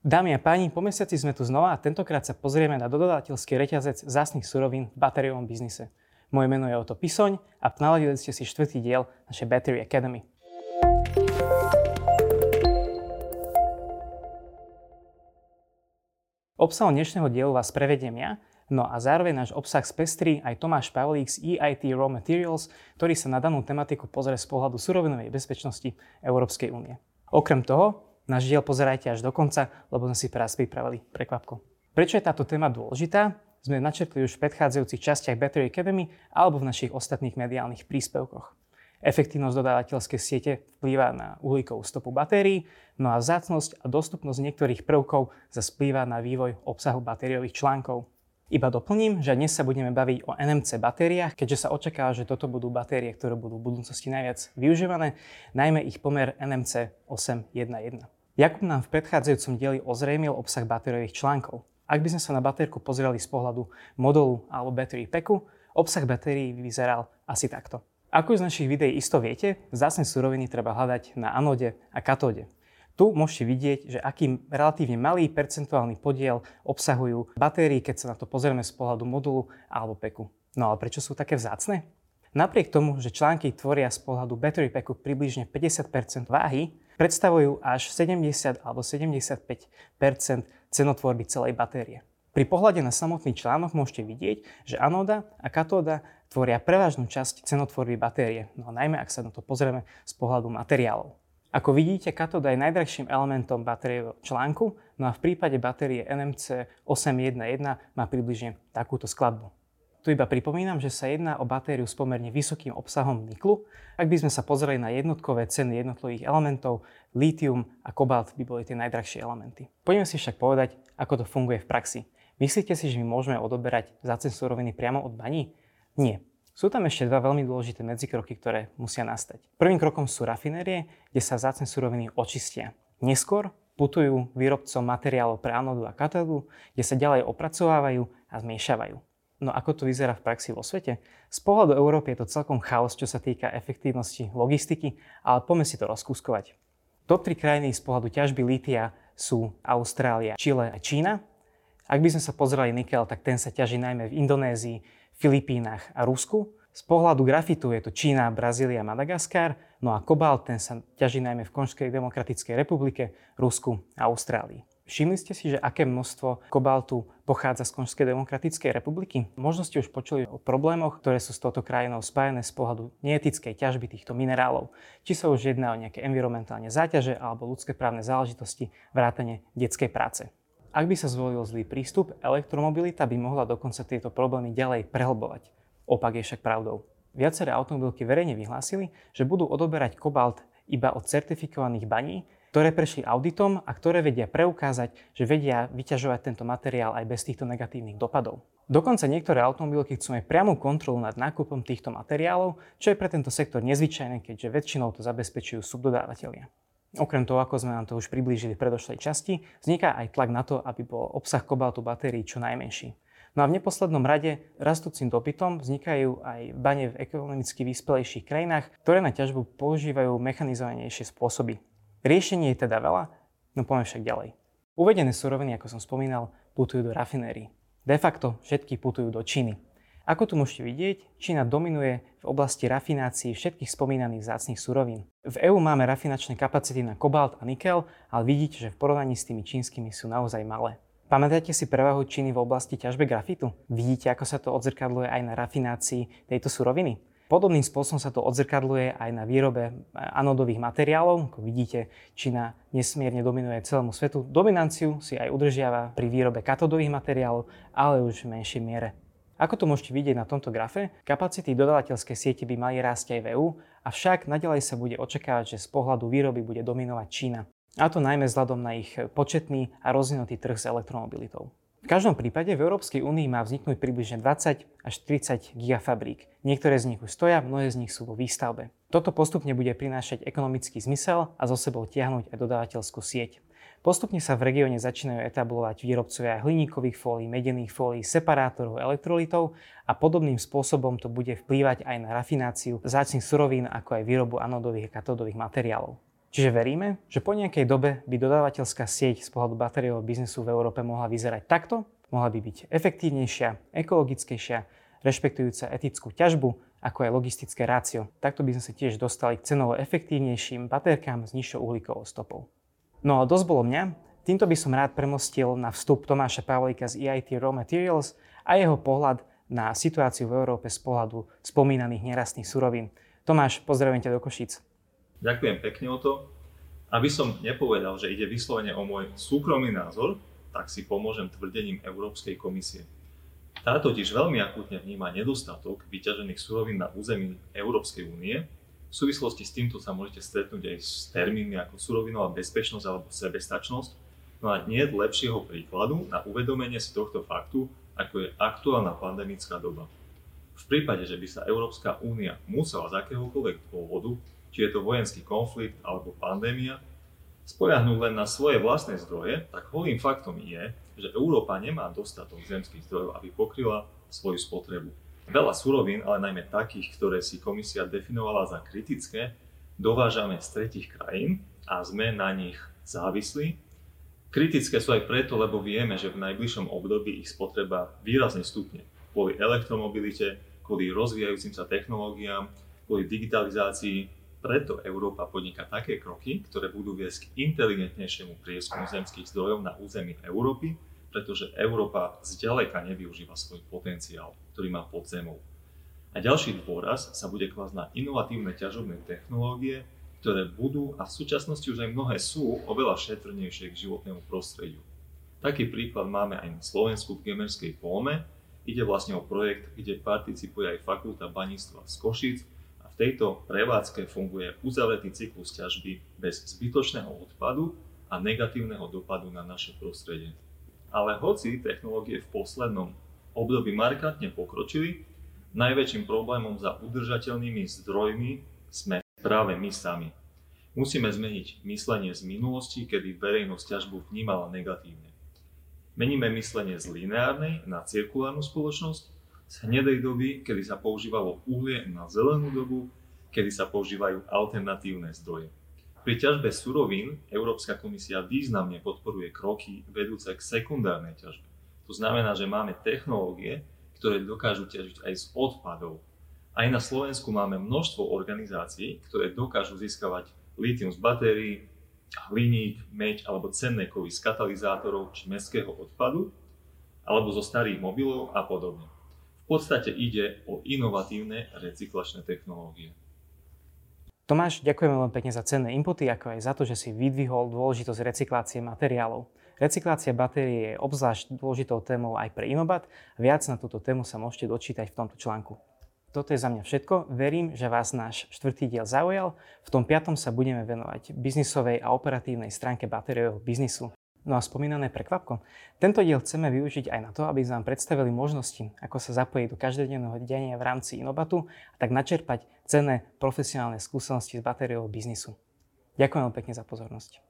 Dámy a páni, po mesiaci sme tu znova a tentokrát sa pozrieme na dodateľský reťazec zásnych surovín v batériovom biznise. Moje meno je Oto Pisoň a naladili ste si štvrtý diel našej Battery Academy. Obsahom dnešného dielu vás prevediem ja, No a zároveň náš obsah spestrí aj Tomáš Pavlík z EIT Raw Materials, ktorý sa na danú tematiku pozrie z pohľadu surovinovej bezpečnosti Európskej únie. Okrem toho, náš diel pozerajte až do konca, lebo sme si pre vás pripravili prekvapko. Prečo je táto téma dôležitá? Sme načrtli už v predchádzajúcich častiach Battery Academy alebo v našich ostatných mediálnych príspevkoch. Efektívnosť dodávateľskej siete vplýva na uhlíkovú stopu batérií, no a vzácnosť a dostupnosť niektorých prvkov zase vplýva na vývoj obsahu batériových článkov. Iba doplním, že dnes sa budeme baviť o NMC batériách, keďže sa očakáva, že toto budú batérie, ktoré budú v budúcnosti najviac využívané, najmä ich pomer NMC 811. Jakub nám v predchádzajúcom dieli ozrejmil obsah batériových článkov. Ak by sme sa na batérku pozreli z pohľadu modulu alebo battery packu, obsah batérií vyzeral asi takto. Ako z našich videí isto viete, vzácne suroviny treba hľadať na anode a katóde. Tu môžete vidieť, že aký relatívne malý percentuálny podiel obsahujú batérií, keď sa na to pozrieme z pohľadu modulu alebo peku. No ale prečo sú také vzácne? Napriek tomu, že články tvoria z pohľadu battery packu približne 50% váhy, predstavujú až 70 alebo 75% cenotvorby celej batérie. Pri pohľade na samotný článok môžete vidieť, že anóda a katóda tvoria prevažnú časť cenotvorby batérie, no najmä ak sa na to pozrieme z pohľadu materiálov. Ako vidíte, katóda je najdrahším elementom batériového článku, no a v prípade batérie NMC 811 má približne takúto skladbu. Tu iba pripomínam, že sa jedná o batériu s pomerne vysokým obsahom niklu. Ak by sme sa pozreli na jednotkové ceny jednotlivých elementov, lítium a kobalt by boli tie najdrahšie elementy. Poďme si však povedať, ako to funguje v praxi. Myslíte si, že my môžeme odoberať zácen suroviny priamo od baní? Nie. Sú tam ešte dva veľmi dôležité medzikroky, ktoré musia nastať. Prvým krokom sú rafinérie, kde sa vzácne suroviny očistia. Neskôr putujú výrobcom materiálov pre anodu a katódu, kde sa ďalej opracovávajú a zmiešavajú. No ako to vyzerá v praxi vo svete? Z pohľadu Európy je to celkom chaos, čo sa týka efektívnosti logistiky, ale poďme si to rozkúskovať. Top 3 krajiny z pohľadu ťažby lítia sú Austrália, Čile a Čína. Ak by sme sa pozreli nikel, tak ten sa ťaží najmä v Indonézii, Filipínach a Rusku. Z pohľadu grafitu je to Čína, Brazília, Madagaskar, no a kobalt ten sa ťaží najmä v Konžskej demokratickej republike, Rusku a Austrálii. Všimli ste si, že aké množstvo kobaltu pochádza z Konžskej demokratickej republiky? Možno ste už počuli o problémoch, ktoré sú s touto krajinou spájené z pohľadu neetickej ťažby týchto minerálov. Či sa už jedná o nejaké environmentálne záťaže alebo ľudské právne záležitosti, vrátane detskej práce. Ak by sa zvolil zlý prístup, elektromobilita by mohla dokonca tieto problémy ďalej prehlbovať. Opak je však pravdou. Viaceré automobilky verejne vyhlásili, že budú odoberať kobalt iba od certifikovaných baní, ktoré prešli auditom a ktoré vedia preukázať, že vedia vyťažovať tento materiál aj bez týchto negatívnych dopadov. Dokonca niektoré automobilky chcú aj priamu kontrolu nad nákupom týchto materiálov, čo je pre tento sektor nezvyčajné, keďže väčšinou to zabezpečujú subdodávateľia. Okrem toho, ako sme nám to už priblížili v predošlej časti, vzniká aj tlak na to, aby bol obsah kobaltu batérií čo najmenší. No a v neposlednom rade rastúcim dopytom vznikajú aj bane v ekonomicky vyspelejších krajinách, ktoré na ťažbu používajú mechanizovanejšie spôsoby. Riešenie je teda veľa, no poďme však ďalej. Uvedené suroviny, ako som spomínal, putujú do rafinérií. De facto všetky putujú do Číny. Ako tu môžete vidieť, Čína dominuje v oblasti rafinácií všetkých spomínaných vzácnych surovín. V EÚ máme rafinačné kapacity na kobalt a nikel, ale vidíte, že v porovnaní s tými čínskymi sú naozaj malé. Pamätáte si prevahu Číny v oblasti ťažby grafitu? Vidíte, ako sa to odzrkadluje aj na rafinácii tejto suroviny? Podobným spôsobom sa to odzrkadluje aj na výrobe anodových materiálov. Ako vidíte, Čína nesmierne dominuje celému svetu. Dominanciu si aj udržiava pri výrobe katodových materiálov, ale už v menšej miere. Ako to môžete vidieť na tomto grafe, kapacity dodávateľskej siete by mali rásť aj v EU, avšak nadalej sa bude očakávať, že z pohľadu výroby bude dominovať Čína. A to najmä vzhľadom na ich početný a rozvinutý trh s elektromobilitou. Každom prípade v Európskej únii má vzniknúť približne 20 až 30 gigafabrík. Niektoré z nich už stoja, mnohé z nich sú vo výstavbe. Toto postupne bude prinášať ekonomický zmysel a zo sebou tiahnuť aj dodávateľskú sieť. Postupne sa v regióne začínajú etablovať výrobcovia hliníkových fólií, medených fólií, separátorov, elektrolitov a podobným spôsobom to bude vplývať aj na rafináciu zácných surovín, ako aj výrobu anodových a katodových materiálov. Čiže veríme, že po nejakej dobe by dodávateľská sieť z pohľadu batériového biznesu v Európe mohla vyzerať takto, mohla by byť efektívnejšia, ekologickejšia, rešpektujúca etickú ťažbu, ako aj logistické rácio. Takto by sme sa tiež dostali k cenovo efektívnejším baterkám s nižšou uhlíkovou stopou. No a dosť bolo mňa, týmto by som rád premostil na vstup Tomáša Pavlíka z EIT Raw Materials a jeho pohľad na situáciu v Európe z pohľadu spomínaných nerastných surovín. Tomáš, pozdravujem ťa do Košíc. Ďakujem pekne o to. Aby som nepovedal, že ide vyslovene o môj súkromný názor, tak si pomôžem tvrdením Európskej komisie. Tá totiž veľmi akútne vníma nedostatok vyťažených surovín na území Európskej únie. V súvislosti s týmto sa môžete stretnúť aj s termínmi ako surovinová bezpečnosť alebo sebestačnosť. No a nie lepšieho príkladu na uvedomenie si tohto faktu, ako je aktuálna pandemická doba. V prípade, že by sa Európska únia musela z akéhokoľvek dôvodu či je to vojenský konflikt alebo pandémia, spoľahnúť len na svoje vlastné zdroje, tak holým faktom je, že Európa nemá dostatok zemských zdrojov, aby pokryla svoju spotrebu. Veľa surovín, ale najmä takých, ktoré si komisia definovala za kritické, dovážame z tretich krajín a sme na nich závislí. Kritické sú aj preto, lebo vieme, že v najbližšom období ich spotreba výrazne stupne kvôli elektromobilite, kvôli rozvíjajúcim sa technológiám, kvôli digitalizácii, preto Európa podniká také kroky, ktoré budú viesť k inteligentnejšiemu prieskumu zemských zdrojov na území Európy, pretože Európa zďaleka nevyužíva svoj potenciál, ktorý má pod zemou. A ďalší dôraz sa bude klásť na inovatívne ťažobné technológie, ktoré budú a v súčasnosti už aj mnohé sú oveľa šetrnejšie k životnému prostrediu. Taký príklad máme aj na Slovensku v Gemerskej Póme. Ide vlastne o projekt, kde participuje aj Fakulta baníctva z Košic tejto prevádzke funguje uzavretý cyklus ťažby bez zbytočného odpadu a negatívneho dopadu na naše prostredie. Ale hoci technológie v poslednom období markantne pokročili, najväčším problémom za udržateľnými zdrojmi sme práve my sami. Musíme zmeniť myslenie z minulosti, kedy verejnosť ťažbu vnímala negatívne. Meníme myslenie z lineárnej na cirkulárnu spoločnosť z hnedej doby, kedy sa používalo uhlie na zelenú dobu, kedy sa používajú alternatívne zdroje. Pri ťažbe surovín Európska komisia významne podporuje kroky vedúce k sekundárnej ťažbe. To znamená, že máme technológie, ktoré dokážu ťažiť aj z odpadov. Aj na Slovensku máme množstvo organizácií, ktoré dokážu získavať lítium z batérií, hliník, meď alebo cenné kovy z katalizátorov či mestského odpadu, alebo zo starých mobilov a podobne podstate ide o inovatívne recyklačné technológie. Tomáš, ďakujem veľmi pekne za cenné inputy, ako aj za to, že si vydvihol dôležitosť recyklácie materiálov. Recyklácia batérie je obzvlášť dôležitou témou aj pre Inobat. Viac na túto tému sa môžete dočítať v tomto článku. Toto je za mňa všetko. Verím, že vás náš štvrtý diel zaujal. V tom piatom sa budeme venovať biznisovej a operatívnej stránke batériového biznisu. No a spomínané prekvapko. Tento diel chceme využiť aj na to, aby sme vám predstavili možnosti, ako sa zapojiť do každodenného denia v rámci Inobatu a tak načerpať cenné profesionálne skúsenosti z batériového biznisu. Ďakujem pekne za pozornosť.